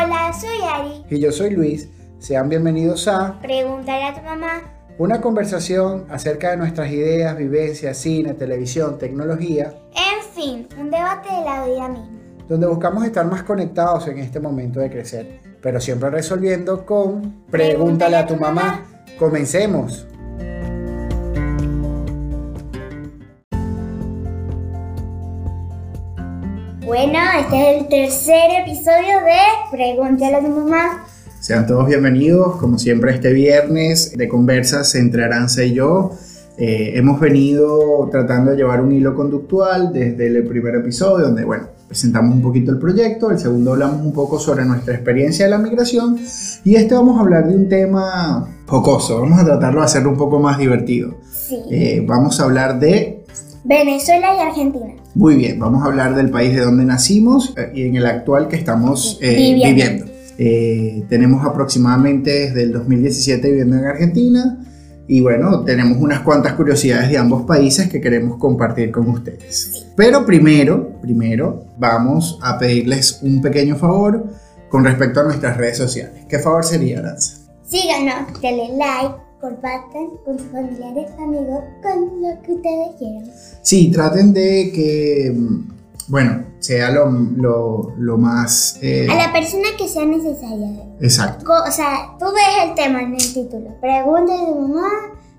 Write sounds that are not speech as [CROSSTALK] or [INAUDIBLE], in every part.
Hola, soy Ari. Y yo soy Luis. Sean bienvenidos a Pregúntale a tu mamá. una conversación acerca de nuestras ideas, vivencias, cine, televisión, tecnología, En fin, un debate de la vida misma. donde buscamos estar más conectados en este momento de crecer, pero siempre resolviendo con Pregúntale a tu mamá. Comencemos. Bueno, este es el tercer episodio de Pregúntale a tu mamá. Sean todos bienvenidos, como siempre, este viernes de conversas entre Aranza y yo. Eh, hemos venido tratando de llevar un hilo conductual desde el primer episodio, donde, bueno, presentamos un poquito el proyecto, el segundo hablamos un poco sobre nuestra experiencia de la migración, y este vamos a hablar de un tema jocoso, vamos a tratarlo de hacerlo un poco más divertido. Sí. Eh, vamos a hablar de, Venezuela y Argentina. muy bien, vamos a hablar del país de donde nacimos y en el actual que estamos eh, Viviendo. viviendo. Eh, tenemos aproximadamente desde el 2017 viviendo en Argentina y bueno, tenemos unas cuantas curiosidades de ambos países que queremos compartir con ustedes. Pero primero, primero vamos a pedirles un pequeño favor con respecto a nuestras redes sociales. ¿Qué favor sería, Aranza? Síganos, denle like, compartan con sus familiares, amigos, con lo que ustedes quieran. Sí, traten de que, mm, bueno, sea lo, lo- lo más... eh, A la persona que sea necesaria. exacto. O sea, tú ves el tema en el título. Pregúntale a tu mamá,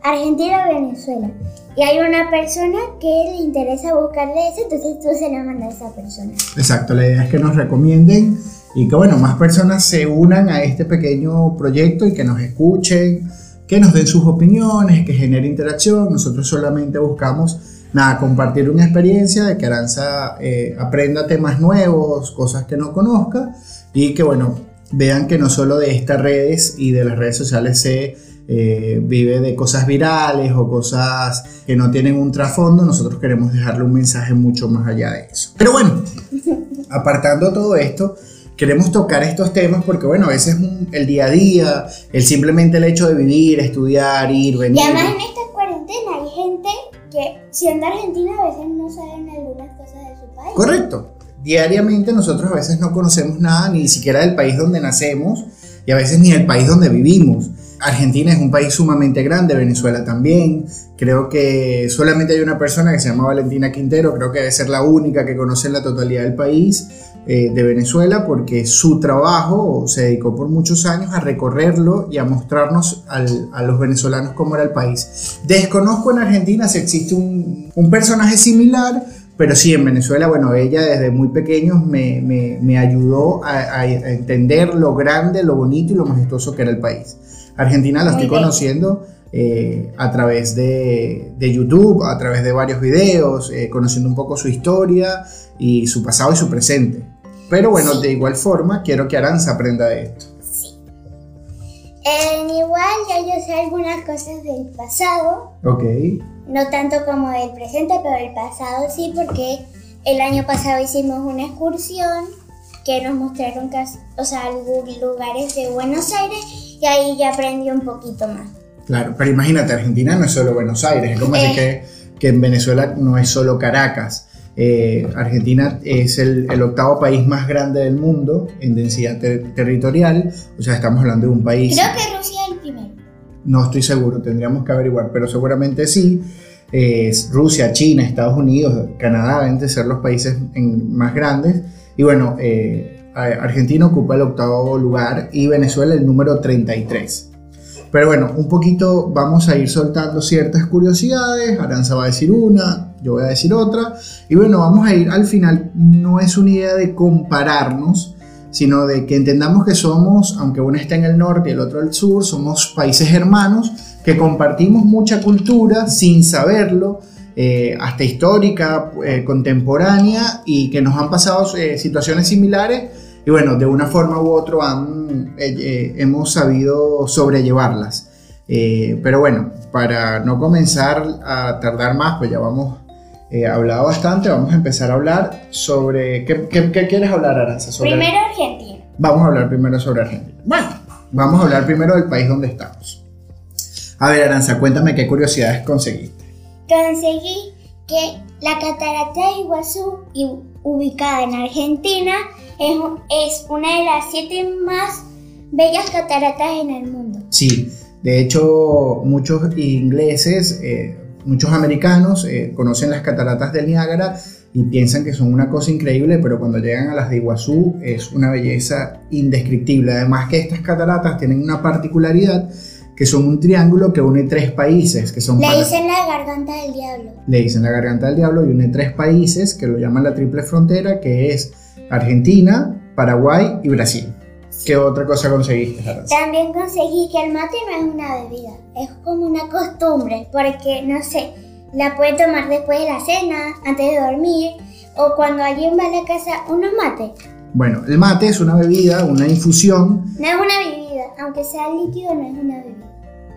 Argentina o Venezuela. Y hay una persona que le interesa buscarle eso, entonces tú se la mandas a esa persona. Exacto, la idea es que nos recomienden y que bueno, más personas se unan a este pequeño proyecto y que nos escuchen, que nos den sus opiniones, que genere interacción. Nosotros solamente buscamos, nada, compartir una experiencia de que Aranza eh, aprenda temas nuevos, cosas que no conozca y que bueno, vean que no solo de estas redes y de las redes sociales se eh, vive de cosas virales o cosas que no tienen un trasfondo, nosotros queremos dejarle un mensaje mucho más allá de eso. Pero bueno, apartando todo esto, queremos tocar estos temas porque, bueno, a veces el día a día, el simplemente el hecho de vivir, estudiar, ir, venir. Y además en esta cuarentena hay gente que siendo argentina a veces no saben algunas cosas de su país. Correcto. Diariamente nosotros a veces no conocemos nada, ni siquiera del país donde nacemos y a veces ni del país donde vivimos. Argentina es un país sumamente grande, Venezuela también. Creo que solamente hay una persona que se llama Valentina Quintero, creo que debe ser la única que conoce la totalidad del país eh, de Venezuela porque su trabajo se dedicó por muchos años a recorrerlo y a mostrarnos al- a los venezolanos cómo era el país. Desconozco en Argentina si existe un, un personaje similar, pero sí, en Venezuela, bueno, ella desde muy pequeños me, me- me ayudó a, a entender lo grande, lo bonito y lo majestuoso que era el país. Argentina la estoy conociendo eh, a través de, de YouTube, a través de varios videos, eh, conociendo un poco su historia y su pasado y su presente. Pero bueno, Sí. de igual forma, quiero que Aranza aprenda de esto. Sí. En igual ya yo sé algunas cosas del pasado, Ok, no tanto como del presente, pero del pasado sí, porque el año pasado hicimos una excursión que nos mostraron o sea, lugares de Buenos Aires y ahí ya aprendí un poquito más. claro, pero imagínate, Argentina no es solo Buenos Aires, es como decir que, que en Venezuela no es solo Caracas. Eh, Argentina es el, el octavo país más grande del mundo en densidad ter- territorial, o sea, estamos hablando de un país... Creo que Rusia es el primero. No estoy seguro, tendríamos que averiguar, pero seguramente sí. Eh, Rusia, China, Estados Unidos, Canadá deben de ser los países en- más grandes. Y bueno, eh, Argentina ocupa el octavo lugar y Venezuela el número 33. Pero bueno, un poquito vamos a ir soltando ciertas curiosidades. Aranza va a decir una, yo voy a decir otra. Y bueno, vamos a ir al final. No es una idea de compararnos, sino de que entendamos que somos, aunque uno está en el norte y el otro al sur, somos países hermanos que compartimos mucha cultura sin saberlo, eh, hasta histórica, eh, contemporánea, y que nos han pasado eh, situaciones similares, y bueno, de una forma u otra han, eh, eh, hemos sabido sobrellevarlas. Eh, pero bueno, para no comenzar a tardar más, pues ya vamos eh, hablado bastante, vamos a empezar a hablar sobre... ¿Qué, qué- qué quieres hablar, Aranza? Sobre- Primero Argentina. Vamos a hablar primero sobre Argentina. Bueno, vamos a hablar primero del país donde estamos. A ver, Aranza, cuéntame qué curiosidades conseguiste. Conseguí que la catarata de Iguazú ubicada en Argentina, es, es una de las siete más bellas cataratas en el mundo. Sí, de hecho muchos ingleses, eh, muchos americanos eh, conocen las cataratas del Niágara y piensan que son una cosa increíble, pero cuando llegan a las de Iguazú es una belleza indescriptible. Además que estas cataratas tienen una particularidad que son un triángulo que une tres países, que son... Le dicen la garganta del diablo. Le dicen la garganta del diablo y une tres países que lo llaman la triple frontera, que es Argentina, Paraguay y Brasil. ¿Qué otra cosa conseguiste, También conseguí que el mate no es una bebida, es como una costumbre, porque, no sé, la puede tomar después de la cena, antes de dormir, o cuando alguien va a la casa, unos mate. Bueno, el mate es una bebida, una infusión. No es una bebida, aunque sea líquido, no es una bebida.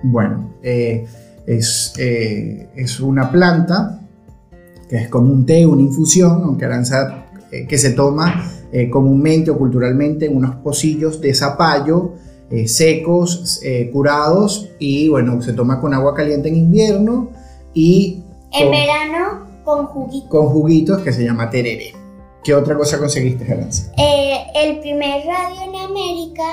Bueno, eh, es, eh, es, una planta que es como un té, una infusión, aunque Aranza, eh, que se toma comúnmente o culturalmente en unos pocillos de zapallo secos, curados, y bueno, se toma con agua caliente en invierno y... En verano con juguitos. Con juguitos que se llama tereré. ¿Qué otra cosa conseguiste, Aranza? el primer radio en América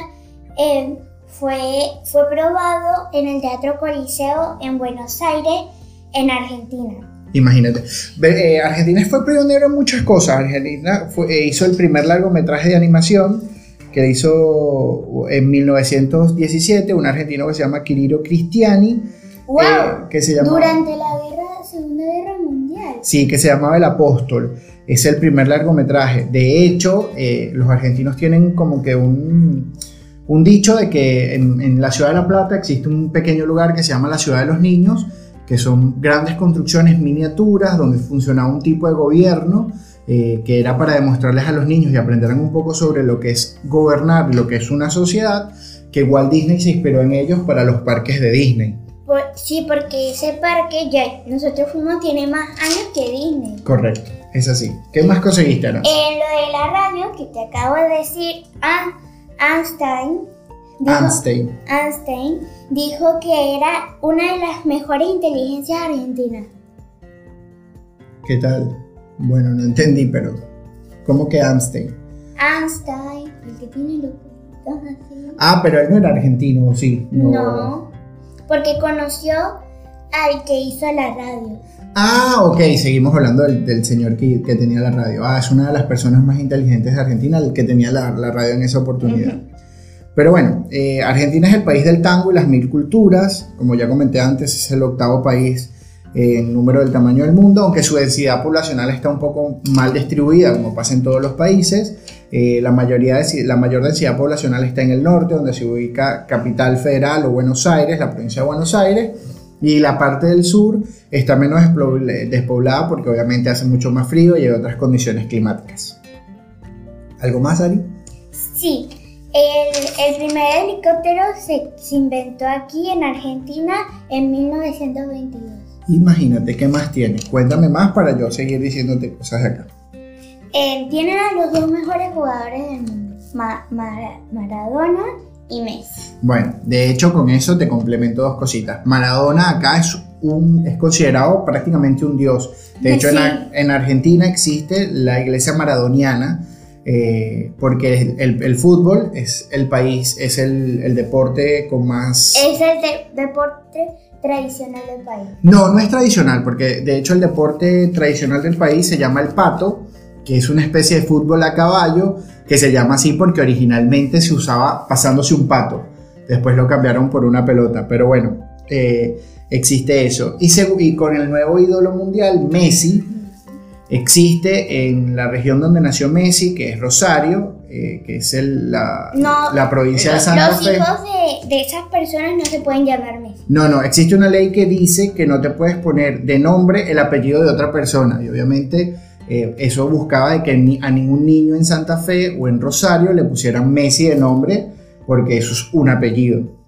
fue, fue probado en el Teatro Coliseo en Buenos Aires, en Argentina. Imagínate. Eh, Argentina fue pionero en muchas cosas. Argentina eh, hizo el primer largometraje de animación que hizo en 1917 un argentino que se llama Quirino Cristiani. Wow, eh, que se durante la guerra, Segunda Guerra Mundial. Sí, que se llamaba El Apóstol. Es el primer largometraje. De hecho, los argentinos tienen como que un un dicho de que en, la ciudad de La Plata existe un pequeño lugar que se llama la ciudad de los niños, que son grandes construcciones miniaturas donde funcionaba un tipo de gobierno eh, que era para demostrarles a los niños y aprenderán un poco sobre lo que es gobernar, lo que es una sociedad, que Walt Disney se inspiró en ellos para los parques de Disney. sí, porque ese parque ya nosotros fuimos tiene más años que Disney. Correcto, es así. ¿Qué más conseguiste, Ana? En lo de la radio que te acabo de decir, ah, Einstein dijo, Einstein. dijo que era una de las mejores inteligencias argentinas. ¿Qué tal? Bueno, no entendí, pero ¿cómo que Einstein? Einstein, el que tiene los así. Ah, pero él no era argentino, sí? No, no porque conoció al que hizo la radio. Ah, ok, seguimos hablando del, señor que, tenía la radio. Ah, es una de las personas más inteligentes de Argentina, el que tenía la, radio en esa oportunidad. Pero bueno, eh, Argentina es el país del tango y las mil culturas. Como ya comenté antes, es el octavo país en número del tamaño del mundo, aunque su densidad poblacional está un poco mal distribuida, como pasa en todos los países. Eh, la, la mayor densidad poblacional está en el norte, donde se ubica Capital Federal o Buenos Aires, la provincia de Buenos Aires y la parte del sur está menos despoblada porque obviamente hace mucho más frío y hay otras condiciones climáticas. ¿Algo más, Ari? Sí, el, primer helicóptero se, inventó aquí en Argentina en 1922. Imagínate, ¿qué más tiene? Cuéntame más para yo seguir diciéndote cosas de acá. Eh, tienen a los dos mejores jugadores del mundo, Maradona y Messi. Bueno, de hecho con eso te complemento dos cositas. Maradona acá es, un, es considerado prácticamente un dios. De hecho en, Argentina existe la iglesia maradoniana eh, porque el, fútbol es el país, es el, deporte con más... Es el deporte tradicional del país. No, no es tradicional porque de hecho el deporte tradicional del país se llama el pato que es una especie de fútbol a caballo que se llama así porque originalmente se usaba pasándose un pato. Después lo cambiaron por una pelota, pero bueno, eh, existe eso. Y, y con el nuevo ídolo mundial, Messi, existe en la región donde nació Messi, que es Rosario, eh, que es la, la, provincia de Santa Fe. Los hijos de, de, esas personas no se pueden llamar Messi. No, no, existe una ley que dice que no te puedes poner de nombre el apellido de otra persona. Y obviamente eh, eso buscaba de que a ningún niño en Santa Fe o en Rosario le pusieran Messi de nombre, porque eso es un apellido.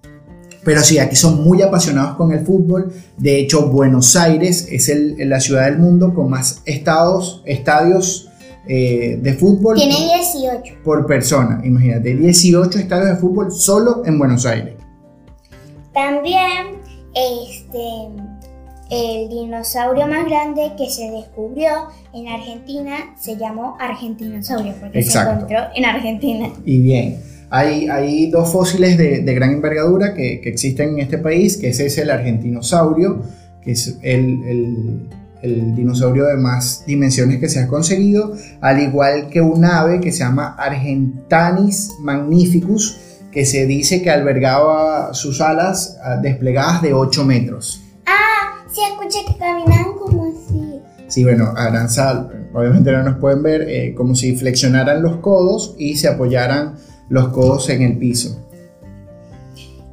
Pero sí, aquí son muy apasionados con el fútbol. De hecho, Buenos Aires es el, la ciudad del mundo con más estados, estadios eh, de fútbol. Tiene 18. Por persona, imagínate, 18 estadios de fútbol solo en Buenos Aires. También, este, el dinosaurio más grande que se descubrió en Argentina se llamó argentinosaurio porque Exacto. se encontró en Argentina. Y bien, hay, hay dos fósiles de, de gran envergadura que, que existen en este país, que ese es el argentinosaurio, que es el, el- el dinosaurio de más dimensiones que se ha conseguido, al igual que un ave que se llama Argentanis magnificus, que se dice que albergaba sus alas ah, desplegadas de 8 metros. Sí, escuché que caminaban como así. Sí, bueno, Aranza, obviamente no nos pueden ver, eh, como si flexionaran los codos y se apoyaran los codos en el piso.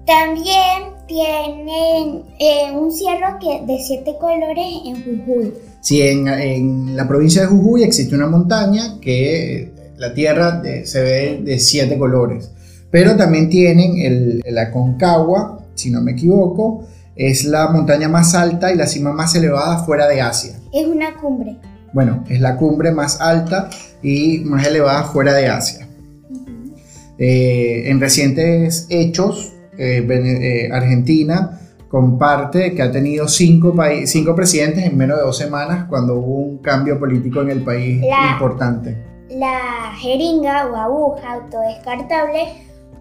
También tienen eh, un cierro que, de siete colores en Jujuy. Sí, en, en la provincia de Jujuy existe una montaña que la tierra eh, se ve de siete colores, pero también tienen el, el Aconcagua, si no me equivoco, es la montaña más alta y la cima más elevada fuera de Asia. Es una cumbre. Bueno, es la cumbre más alta y más elevada fuera de Asia. Eh, en recientes hechos, eh, eh, Argentina comparte que ha tenido cinco, cinco presidentes en menos de dos semanas cuando hubo un cambio político en el país La- importante. La jeringa o aguja autodescartable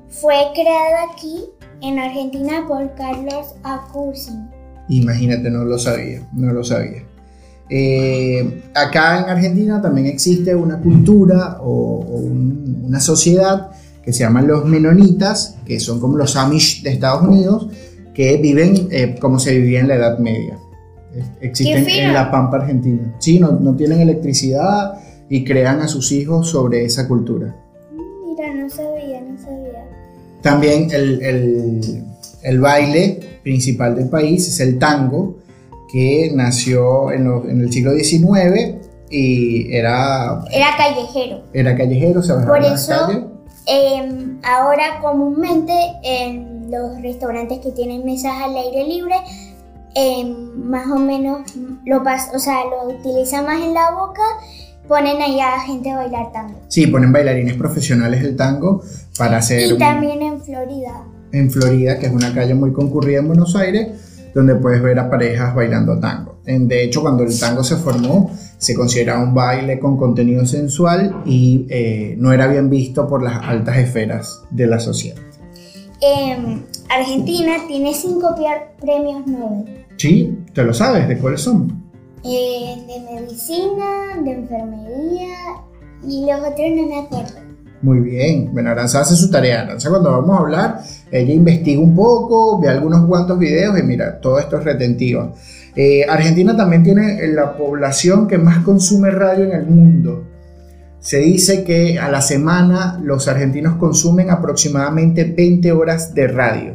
fue creada aquí en Argentina por Carlos Acusin. Imagínate, no lo sabía, no lo sabía. Eh, acá en Argentina también existe una cultura o, o un- una sociedad que se llaman los menonitas, que son como los Amish de Estados Unidos, que viven eh, como se vivía en la Edad Media. Existen en la Pampa Argentina. Sí, no, no tienen electricidad y crean a sus hijos sobre esa cultura. Mira, no sabía, no sabía. También el, el- el baile principal del país es el tango, que nació en, lo- en el siglo XIX y era, Era callejero. era callejero, se bajaba Por a la eso- calle. Em, ahora comúnmente en los restaurantes que tienen mesas al aire libre, em, más o menos lo pas o sea, lo utilizan más en la boca, ponen ahí a gente a bailar tango. Sí, ponen bailarines profesionales del tango para hacer Y un- también en Florida. en Florida, que es una calle muy concurrida en Buenos Aires, donde puedes ver a parejas bailando tango. De hecho, cuando el tango se formó, se consideraba un baile con contenido sensual y eh, no era bien visto por las altas esferas de la sociedad. Em, Argentina tiene cinco premios Nobel. Sí, te lo sabes, ¿de cuáles son? Eh, de medicina, de enfermería y los otros no me acuerdo. Muy bien, bueno, Aranza hace su tarea. Aranza cuando vamos a hablar, ella investiga un poco, ve algunos cuantos videos y mira, todo esto es retentiva. Eh, Argentina también tiene la población que más consume radio en el mundo. Se dice que a la semana los argentinos consumen aproximadamente 20 horas de radio.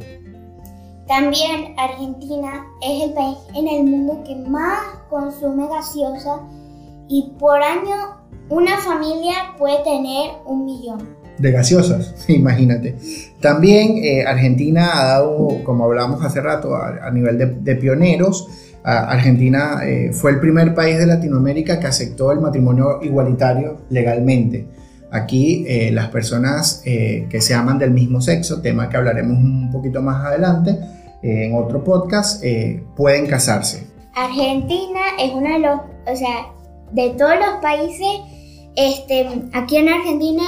También Argentina es el país en el mundo que más consume gaseosa y por año una familia puede tener un millón. de gaseosas, [LAUGHS] imagínate. También eh, Argentina ha dado, como hablábamos hace rato, a, a nivel de, de pioneros, Argentina eh, fue el primer país de Latinoamérica que aceptó el matrimonio igualitario legalmente. Aquí eh, las personas eh, que se aman del mismo sexo, tema que hablaremos un poquito más adelante eh, en otro podcast, eh, pueden casarse. Argentina es uno de los, o sea, de todos los países, este, aquí en Argentina,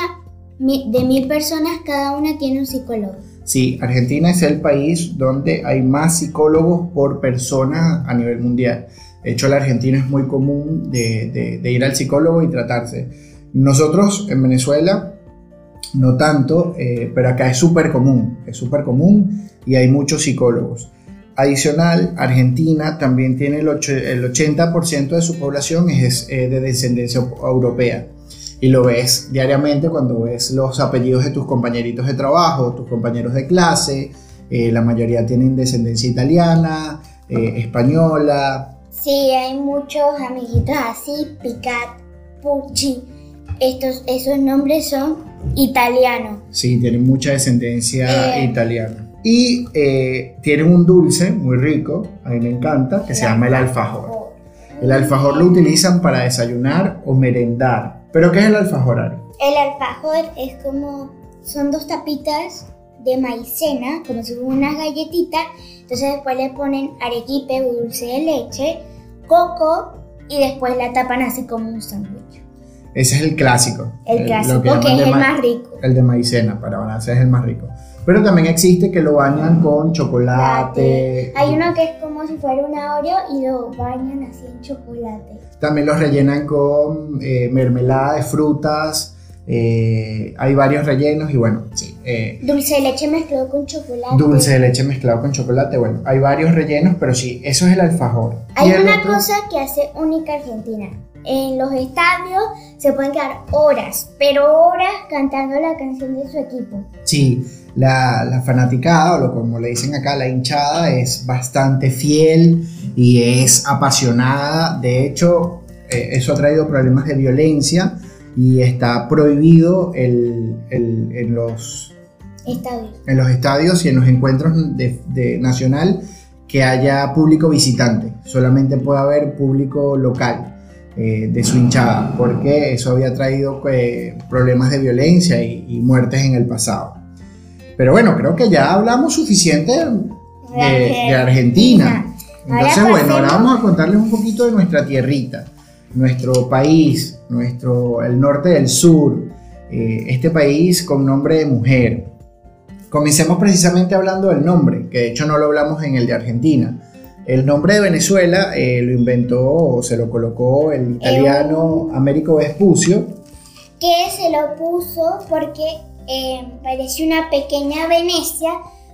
de mil personas, cada una tiene un psicólogo. Sí, Argentina es el país donde hay más psicólogos por persona a nivel mundial. De hecho, la Argentina es muy común de, de- de ir al psicólogo y tratarse. Nosotros en Venezuela no tanto, eh, pero acá es súper común, es súper común y hay muchos psicólogos. Adicional, Argentina también tiene el, ocho- el 80% de su población es de descendencia europea. Y lo ves diariamente cuando ves los apellidos de tus compañeritos de trabajo, tus compañeros de clase. eh, la mayoría tienen descendencia italiana, eh, española. Sí, hay muchos amiguitos así, Picat, Pucci, estos, esos nombres son italianos. Sí, tienen mucha descendencia Eh. italiana. Y eh, tienen un dulce muy rico, a mí me encanta, que se llama el alfajor. El alfajor lo utilizan para desayunar o merendar. ¿Pero qué es el alfajor, Ari? El alfajor es como, son dos tapitas de maicena, como si fuera unas galletitas. Entonces después le ponen arequipe o dulce de leche, coco y después la tapan así como un sándwich. Ese es el clásico. El clásico, lo que es el más rico. El de maicena, para balanza es el más rico. Pero también existe que lo bañan con chocolate. Hay uno que es como si fuera una Oreo y lo bañan así en chocolate. También los rellenan con eh, mermelada de frutas. eh, hay varios rellenos y bueno, sí. eh, Dulce de leche mezclado con chocolate. dulce de leche mezclado con chocolate. Bueno, hay varios rellenos, pero sí, eso es el alfajor. Hay el una otro- cosa que hace única Argentina. En los estadios se pueden quedar horas, pero horas cantando la canción de su equipo. Sí, la, la fanaticada, o lo como le dicen acá, la hinchada, es bastante fiel y es apasionada. De hecho, eh, eso ha traído problemas de violencia y está prohibido el- el- en, los, Estadios. en los estadios y en los encuentros de, de nacional que haya público visitante. Solamente puede haber público local. eh, de su hinchada, porque eso había traído eh, problemas de violencia y, y muertes en el pasado. Pero bueno, creo que ya hablamos suficiente de, de Argentina. Entonces, Ahora bueno, ahora vamos a contarles un poquito de nuestra tierrita, nuestro país, nuestro, el norte del sur, eh, este país con nombre de mujer. Comencemos precisamente hablando del nombre, que de hecho no lo hablamos en el de Argentina. El nombre de Venezuela eh, lo inventó o se lo colocó el italiano Américo Vespucio. Que se lo puso porque eh, parecía una pequeña Venecia,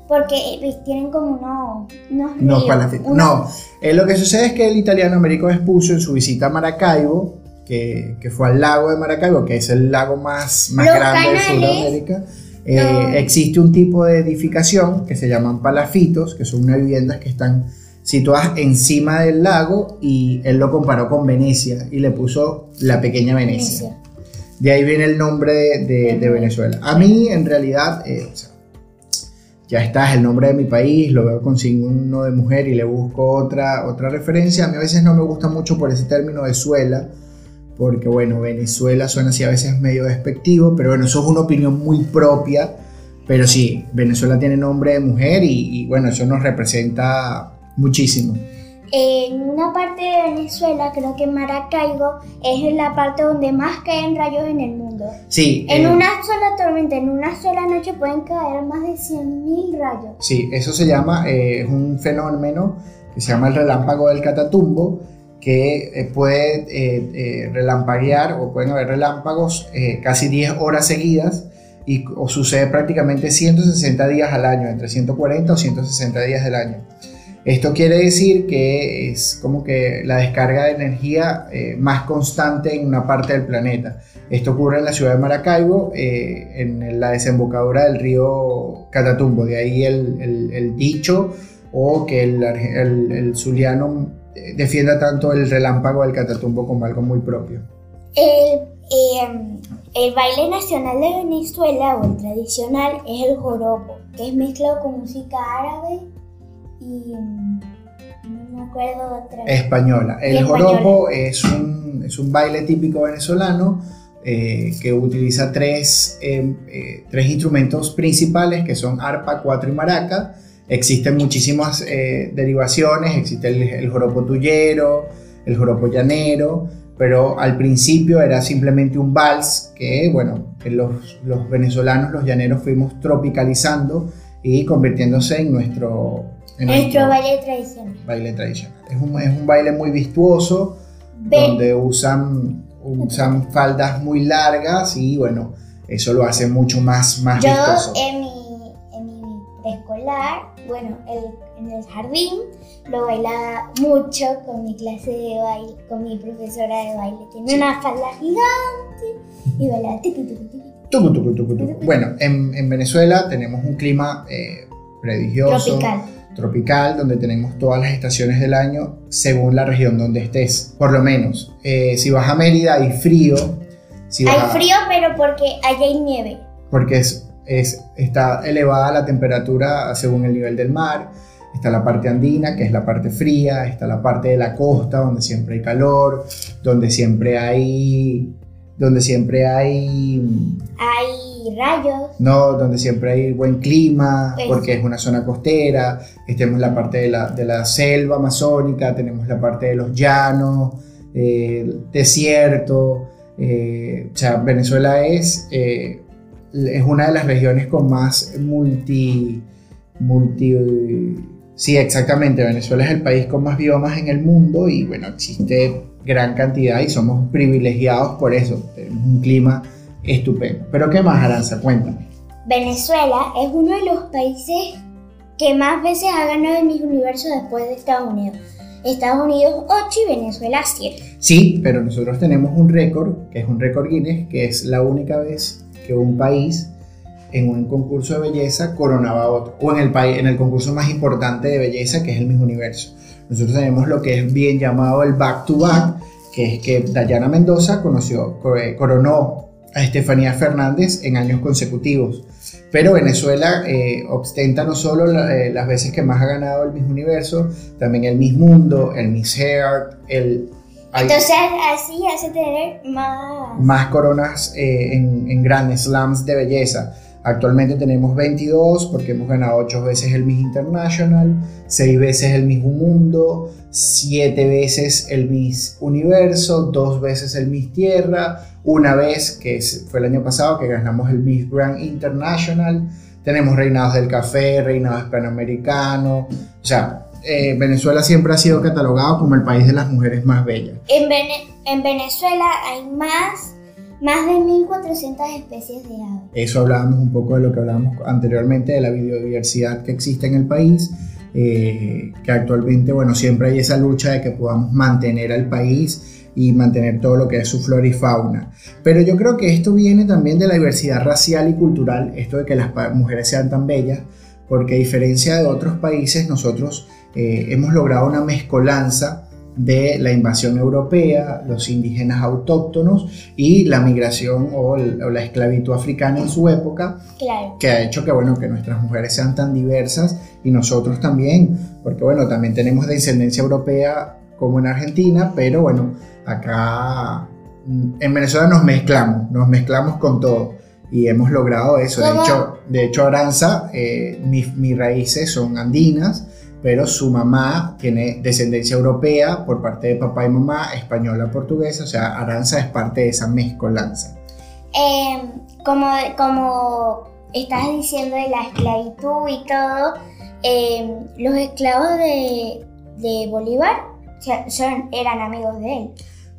porque eh, tienen como unos, unos No, ríos, Palafito. unos- No, eh, lo que sucede es que el italiano Américo Vespucio en su visita a Maracaibo, que, que fue al lago de Maracaibo, que es el lago más, más Los grande de canales, Sudamérica, eh, no. existe un tipo de edificación que se llaman palafitos, que son unas viviendas que están situadas encima del lago y él lo comparó con Venecia y le puso la pequeña Venecia. Venecia. De ahí viene el nombre de, de- de Venezuela. A mí, en realidad, eh, o sea, ya está, es el nombre de mi país, lo veo con signo de mujer y le busco otra, otra referencia. A mí a veces no me gusta mucho por ese término de suela, porque bueno, Venezuela suena así a veces medio despectivo, pero bueno, eso es una opinión muy propia. Pero sí, Venezuela tiene nombre de mujer y, y bueno, eso nos representa muchísimo. En una parte de Venezuela, creo que Maracaibo, es la parte donde más caen rayos en el mundo. Sí, En eh, una sola tormenta, en una sola noche pueden caer más de 100.000 rayos. Sí, eso se llama, eh, es un fenómeno que se llama el relámpago del Catatumbo, que eh, puede eh, eh, relampaguear o pueden haber relámpagos eh, casi 10 horas seguidas y o sucede prácticamente 160 días al año, entre 140 o 160 días del año. Esto quiere decir que es como que la descarga de energía eh, más constante en una parte del planeta. Esto ocurre en la ciudad de Maracaibo, eh, en la desembocadura del río Catatumbo. De ahí el, el- el dicho o que el, el- zuliano eh, defienda tanto el relámpago del Catatumbo como algo muy propio. Eh, el baile nacional de Venezuela o el tradicional es el joropo, que es mezclado con música árabe y no me acuerdo otra. Española. El española. joropo es un, es un baile típico venezolano eh, que utiliza tres, eh, eh, tres instrumentos principales que son arpa, cuatro y maraca. Existen muchísimas eh, derivaciones, existe el, el joropo tuyero, el joropo llanero, pero al principio era simplemente un vals que, bueno, los, los venezolanos, los llaneros fuimos tropicalizando y convirtiéndose en nuestro, Nuestro baile tradicional. baile tradicional. Es un, es un baile muy vistuoso, donde usan, usan faldas muy largas y bueno, eso lo hace mucho más, más Yo vistoso. en mi, en mi preescolar, bueno, el- en el jardín, lo bailaba mucho con mi clase de baile, con mi profesora de baile. Tiene Sí. una falda gigante y bailaba tucu, tucu, tucu. Bueno, en, en Venezuela tenemos un clima eh, prodigioso, tropical. Tropical, donde tenemos todas las estaciones del año según la región donde estés. Por lo menos, eh, si vas a Mérida hay frío. Si Hay a- frío, pero porque allá hay nieve. porque es, es- está elevada la temperatura según el nivel del mar. Está la parte andina, que es la parte fría, está la parte de la costa, donde siempre hay calor, donde siempre hay donde siempre hay... Hay rayos. No, donde siempre hay buen clima, Pues- porque es una zona costera, tenemos la parte de la, de la selva amazónica, tenemos la parte de los llanos, eh, desierto. eh, o sea, Venezuela es, eh, es una de las regiones con más multi... multi sí, exactamente, Venezuela es el país con más biomas en el mundo y bueno, existe gran cantidad y somos privilegiados por eso. Tenemos un clima estupendo. Pero ¿qué más, Aranza? Cuéntame. Venezuela es uno de los países que más veces ha ganado el Miss Universo después de Estados Unidos. Estados Unidos 8 y Venezuela 7. Sí, pero nosotros tenemos un récord, que es un récord Guinness, que es la única vez que un país en un concurso de belleza coronaba a otro, o en el, país, en el concurso más importante de belleza, que es el Miss Universo. Nosotros tenemos lo que es bien llamado el back to back, que es que Dayana Mendoza conoció, co- eh, coronó a Estefanía Fernández en años consecutivos. Pero Venezuela eh, ostenta no solo la- eh, las veces que más ha ganado el Miss Universo, también el Miss Mundo, el Miss Heart, el... Entonces así hace tener más... más coronas eh, en, en grandes slams de belleza. Actualmente tenemos 22 porque hemos ganado 8 veces el Miss International, 6 veces el Miss Mundo, 7 veces el Miss Universo, 2 veces el Miss Tierra, una vez que fue el año pasado que ganamos el Miss Grand International. Tenemos reinados del café, reinados hispanoamericanos. O sea, eh, Venezuela siempre ha sido catalogado como el país de las mujeres más bellas. En, Vene- en Venezuela hay más, más de 1.400 especies de aves. Eso hablábamos un poco de lo que hablábamos anteriormente, de la biodiversidad que existe en el país, eh, que actualmente, bueno, siempre hay esa lucha de que podamos mantener al país y mantener todo lo que es su flora y fauna. Pero yo creo que esto viene también de la diversidad racial y cultural, esto de que las mujeres sean tan bellas, porque a diferencia de otros países, nosotros eh, hemos logrado una mezcolanza de la invasión europea, los indígenas autóctonos y la migración o, el- o la esclavitud africana en su época, Claro. que ha hecho que, bueno, que nuestras mujeres sean tan diversas y nosotros también, porque bueno, también tenemos descendencia europea como en Argentina, pero bueno, acá mm, en Venezuela nos mezclamos, nos mezclamos con todo y hemos logrado eso. De hecho, de hecho Aranza, eh, mis, mis raíces son andinas, pero su mamá tiene descendencia europea por parte de papá y mamá, española, portuguesa, o sea, Aranza es parte de esa mezcolanza. Eh, como, como estás diciendo de la esclavitud y todo, eh, los esclavos de, de Bolívar son, eran amigos de él.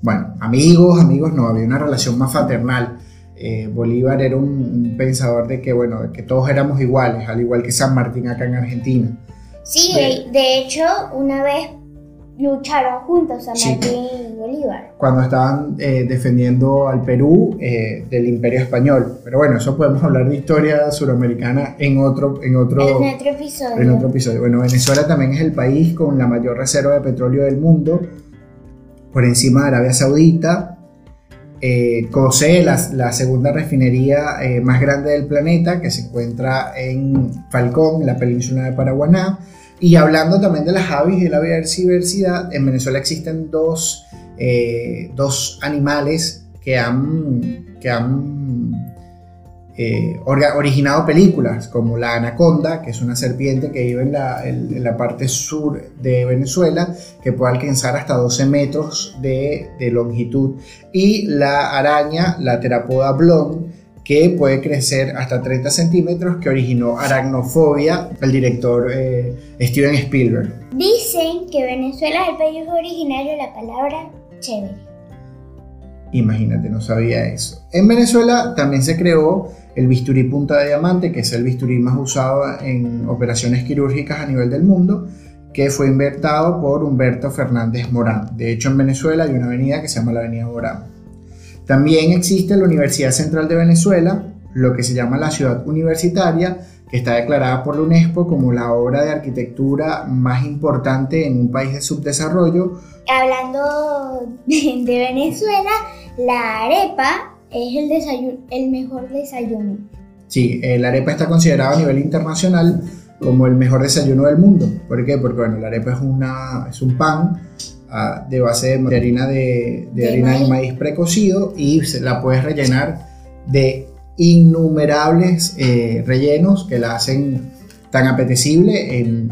Bueno, amigos, amigos, no, había una relación más fraternal. Eh, Bolívar era un, un pensador de que, bueno, de que todos éramos iguales, al igual que San Martín acá en Argentina. Sí, De- de hecho, una vez lucharon juntos San Sí. Martín y Bolívar. Cuando estaban eh, defendiendo al Perú eh, del Imperio Español. Pero bueno, eso podemos hablar de historia suramericana en otro, en otro, En otro episodio. en otro episodio. Bueno, Venezuela también es el país con la mayor reserva de petróleo del mundo, por encima de Arabia Saudita. Eh, posee la, la segunda refinería eh, más grande del planeta, que se encuentra en Falcón, en la península de Paraguaná. Y hablando también de las aves y de la biodiversidad, en Venezuela existen dos, eh, dos animales que han, que han eh, originado películas, como la anaconda, que es una serpiente que vive en la, en- en la parte sur de Venezuela, que puede alcanzar hasta 12 metros de, de longitud, y la araña, la terapoda blond, que puede crecer hasta 30 centímetros, que originó aracnofobia, el director eh, Steven Spielberg. Dicen que Venezuela es el país originario de la palabra chévere. Imagínate, no sabía eso. En Venezuela también se creó el bisturí punta de diamante, que es el bisturí más usado en operaciones quirúrgicas a nivel del mundo, que fue inventado por Humberto Fernández Morán. De hecho, en Venezuela hay una avenida que se llama la Avenida Morán. También existe la Universidad Central de Venezuela, lo que se llama la ciudad universitaria, que está declarada por la UNESCO como la obra de arquitectura más importante en un país de subdesarrollo, Hablando de, Venezuela, la arepa es el, desayuno, el mejor desayuno. Sí, eh, la arepa está considerada a nivel internacional como el mejor desayuno del mundo. ¿Por qué? Porque bueno, la arepa es, una, es un pan de base de harina de, de De harina de maíz. maíz precocido y se la puedes rellenar de innumerables eh, rellenos que la hacen tan apetecible.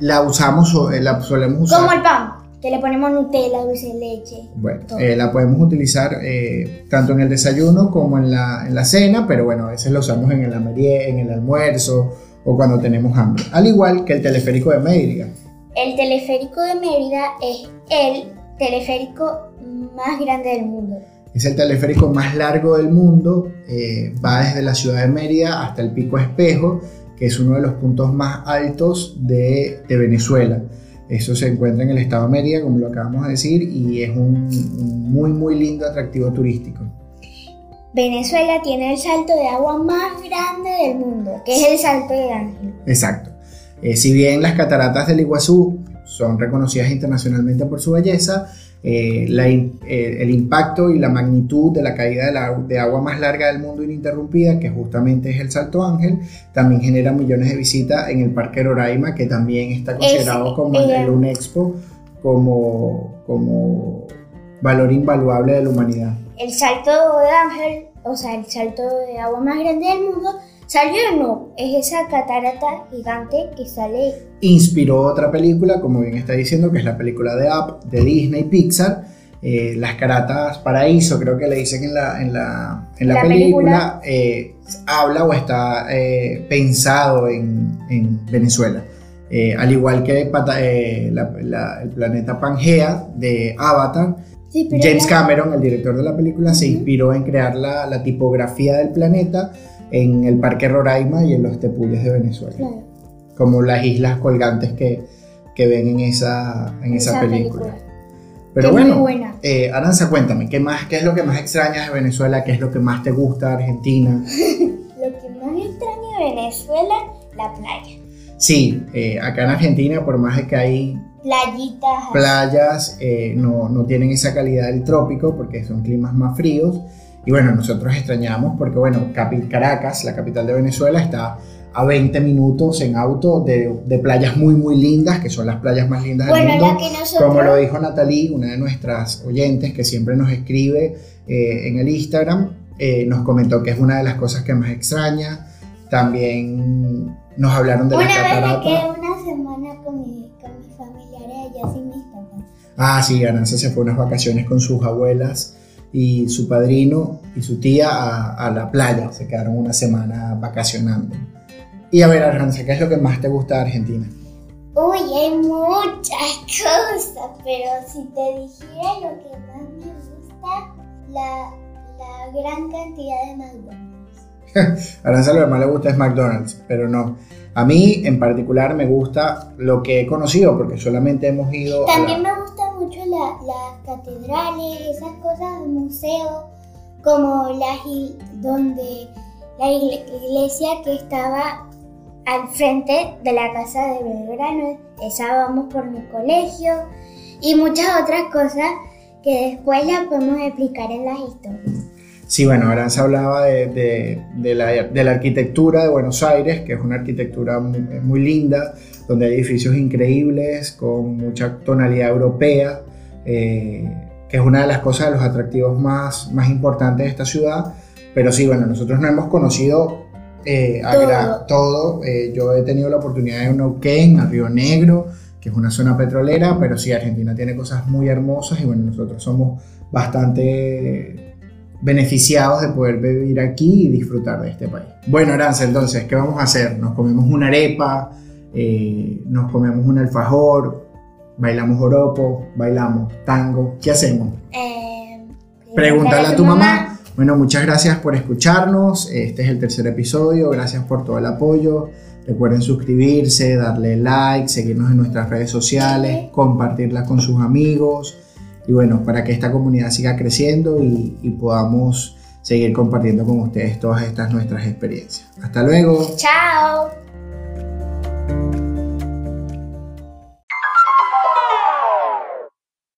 La usamos, eh, la solemos usar. Como el pan, que le ponemos Nutella, dulce de leche. Bueno, eh, la podemos utilizar eh, tanto en el desayuno como en la, en la cena, pero bueno, a veces la usamos en el, en el almuerzo o cuando tenemos hambre. Al igual que el teleférico de Mérida. El teleférico de Mérida es el teleférico más grande del mundo. Es el teleférico más largo del mundo, eh, va desde la ciudad de Mérida hasta el Pico Espejo, que es uno de los puntos más altos de, de Venezuela. Eso se encuentra en el estado de Mérida, como lo acabamos de decir, y es un, un muy, muy lindo atractivo turístico. Venezuela tiene el salto de agua más grande del mundo, que es el Salto de Ángel. Exacto. Eh, si bien las cataratas del Iguazú son reconocidas internacionalmente por su belleza, eh, la eh, el impacto y la magnitud de la caída de, la- de agua más larga del mundo ininterrumpida, que justamente es el Salto Ángel, también genera millones de visitas en el Parque Roraima, que también está considerado Es- como el UNEXPO como, como valor invaluable de la humanidad. El Salto de Ángel, o sea, el salto de agua más grande del mundo, salió no, es esa catarata gigante que sale inspiró otra película, como bien está diciendo, que es la película de Up de Disney Pixar. eh, las Caratas Paraíso, creo que le dicen en la, en la, en la La película, eh, habla o está eh, pensado en, en Venezuela. Al igual que la- el planeta Pangea de Avatar, Sí, James Cameron, el director de la película, se inspiró en crear la, la tipografía del planeta en el Parque Roraima y en los Tepuyes de Venezuela Claro, como las islas colgantes que, que ven en esa, en esa, película. Pero Que es bueno, eh, Aranza, cuéntame, ¿qué, más, ¿qué es lo que más extrañas de Venezuela? ¿Qué es lo que más te gusta de Argentina? [LAUGHS] Lo que más extraño de Venezuela, la playa. Sí, eh, acá en Argentina, por más de que hay Playitas. playas, eh, no, no tienen esa calidad del trópico porque son climas más fríos. Y bueno, nosotros extrañamos porque, bueno, Caracas, la capital de Venezuela, está a 20 minutos en auto de, de playas muy, muy lindas, que son las playas más lindas del Bueno, mundo. la que nosotros. Como lo dijo Natalie, una de nuestras oyentes que siempre nos escribe eh, en el Instagram, eh, nos comentó que es una de las cosas que más extraña. También nos hablaron de la Una vez me quedé una semana con, mi, con mis familiares allá sin mis papás. Ah, sí, Aranza se fue unas vacaciones con sus abuelas y su padrino y su tía a, a la playa. Se quedaron una semana vacacionando. Y a ver, Aranza, ¿qué es lo que más te gusta de Argentina? Uy, hay muchas [LAUGHS] cosas, pero si te dijera lo que más me gusta, la, la gran cantidad de McDonald's. [LAUGHS] Aranza lo que más le gusta es McDonald's, pero no. A mí en particular me gusta lo que he conocido, porque solamente hemos ido a la- También me mucho la- las catedrales, esas cosas, museos, como il- donde la igle- iglesia que estaba al frente de la casa de Belgrano, esa vamos por mi colegio y muchas otras cosas que después las podemos explicar en las historias. Sí, bueno, Aranza hablaba de, de- de la, de la arquitectura de Buenos Aires, que es una arquitectura muy, muy linda, donde hay edificios increíbles, con mucha tonalidad europea, eh, que es una de las cosas de los atractivos más, más importantes de esta ciudad. Pero sí, bueno, nosotros no hemos conocido eh, Todo. todo. Eh, yo he tenido la oportunidad de ir a Neuquén, a Río Negro, que es una zona petrolera, pero sí, Argentina tiene cosas muy hermosas y bueno, nosotros somos bastante beneficiados de poder vivir aquí y disfrutar de este país. Bueno, Aranza, entonces, ¿qué vamos a hacer? Nos comemos una arepa, eh, nos comemos un alfajor, bailamos joropo, bailamos tango, ¿qué hacemos? Eh, Pregúntale a tu mamá. Bueno, muchas gracias por escucharnos. Este es el tercer episodio. Gracias por todo el apoyo. Recuerden suscribirse, darle like, seguirnos en nuestras redes sociales, compartirla con sus amigos. Y bueno, para que esta comunidad siga creciendo y, y podamos seguir compartiendo con ustedes todas estas nuestras experiencias. Hasta luego. Chao.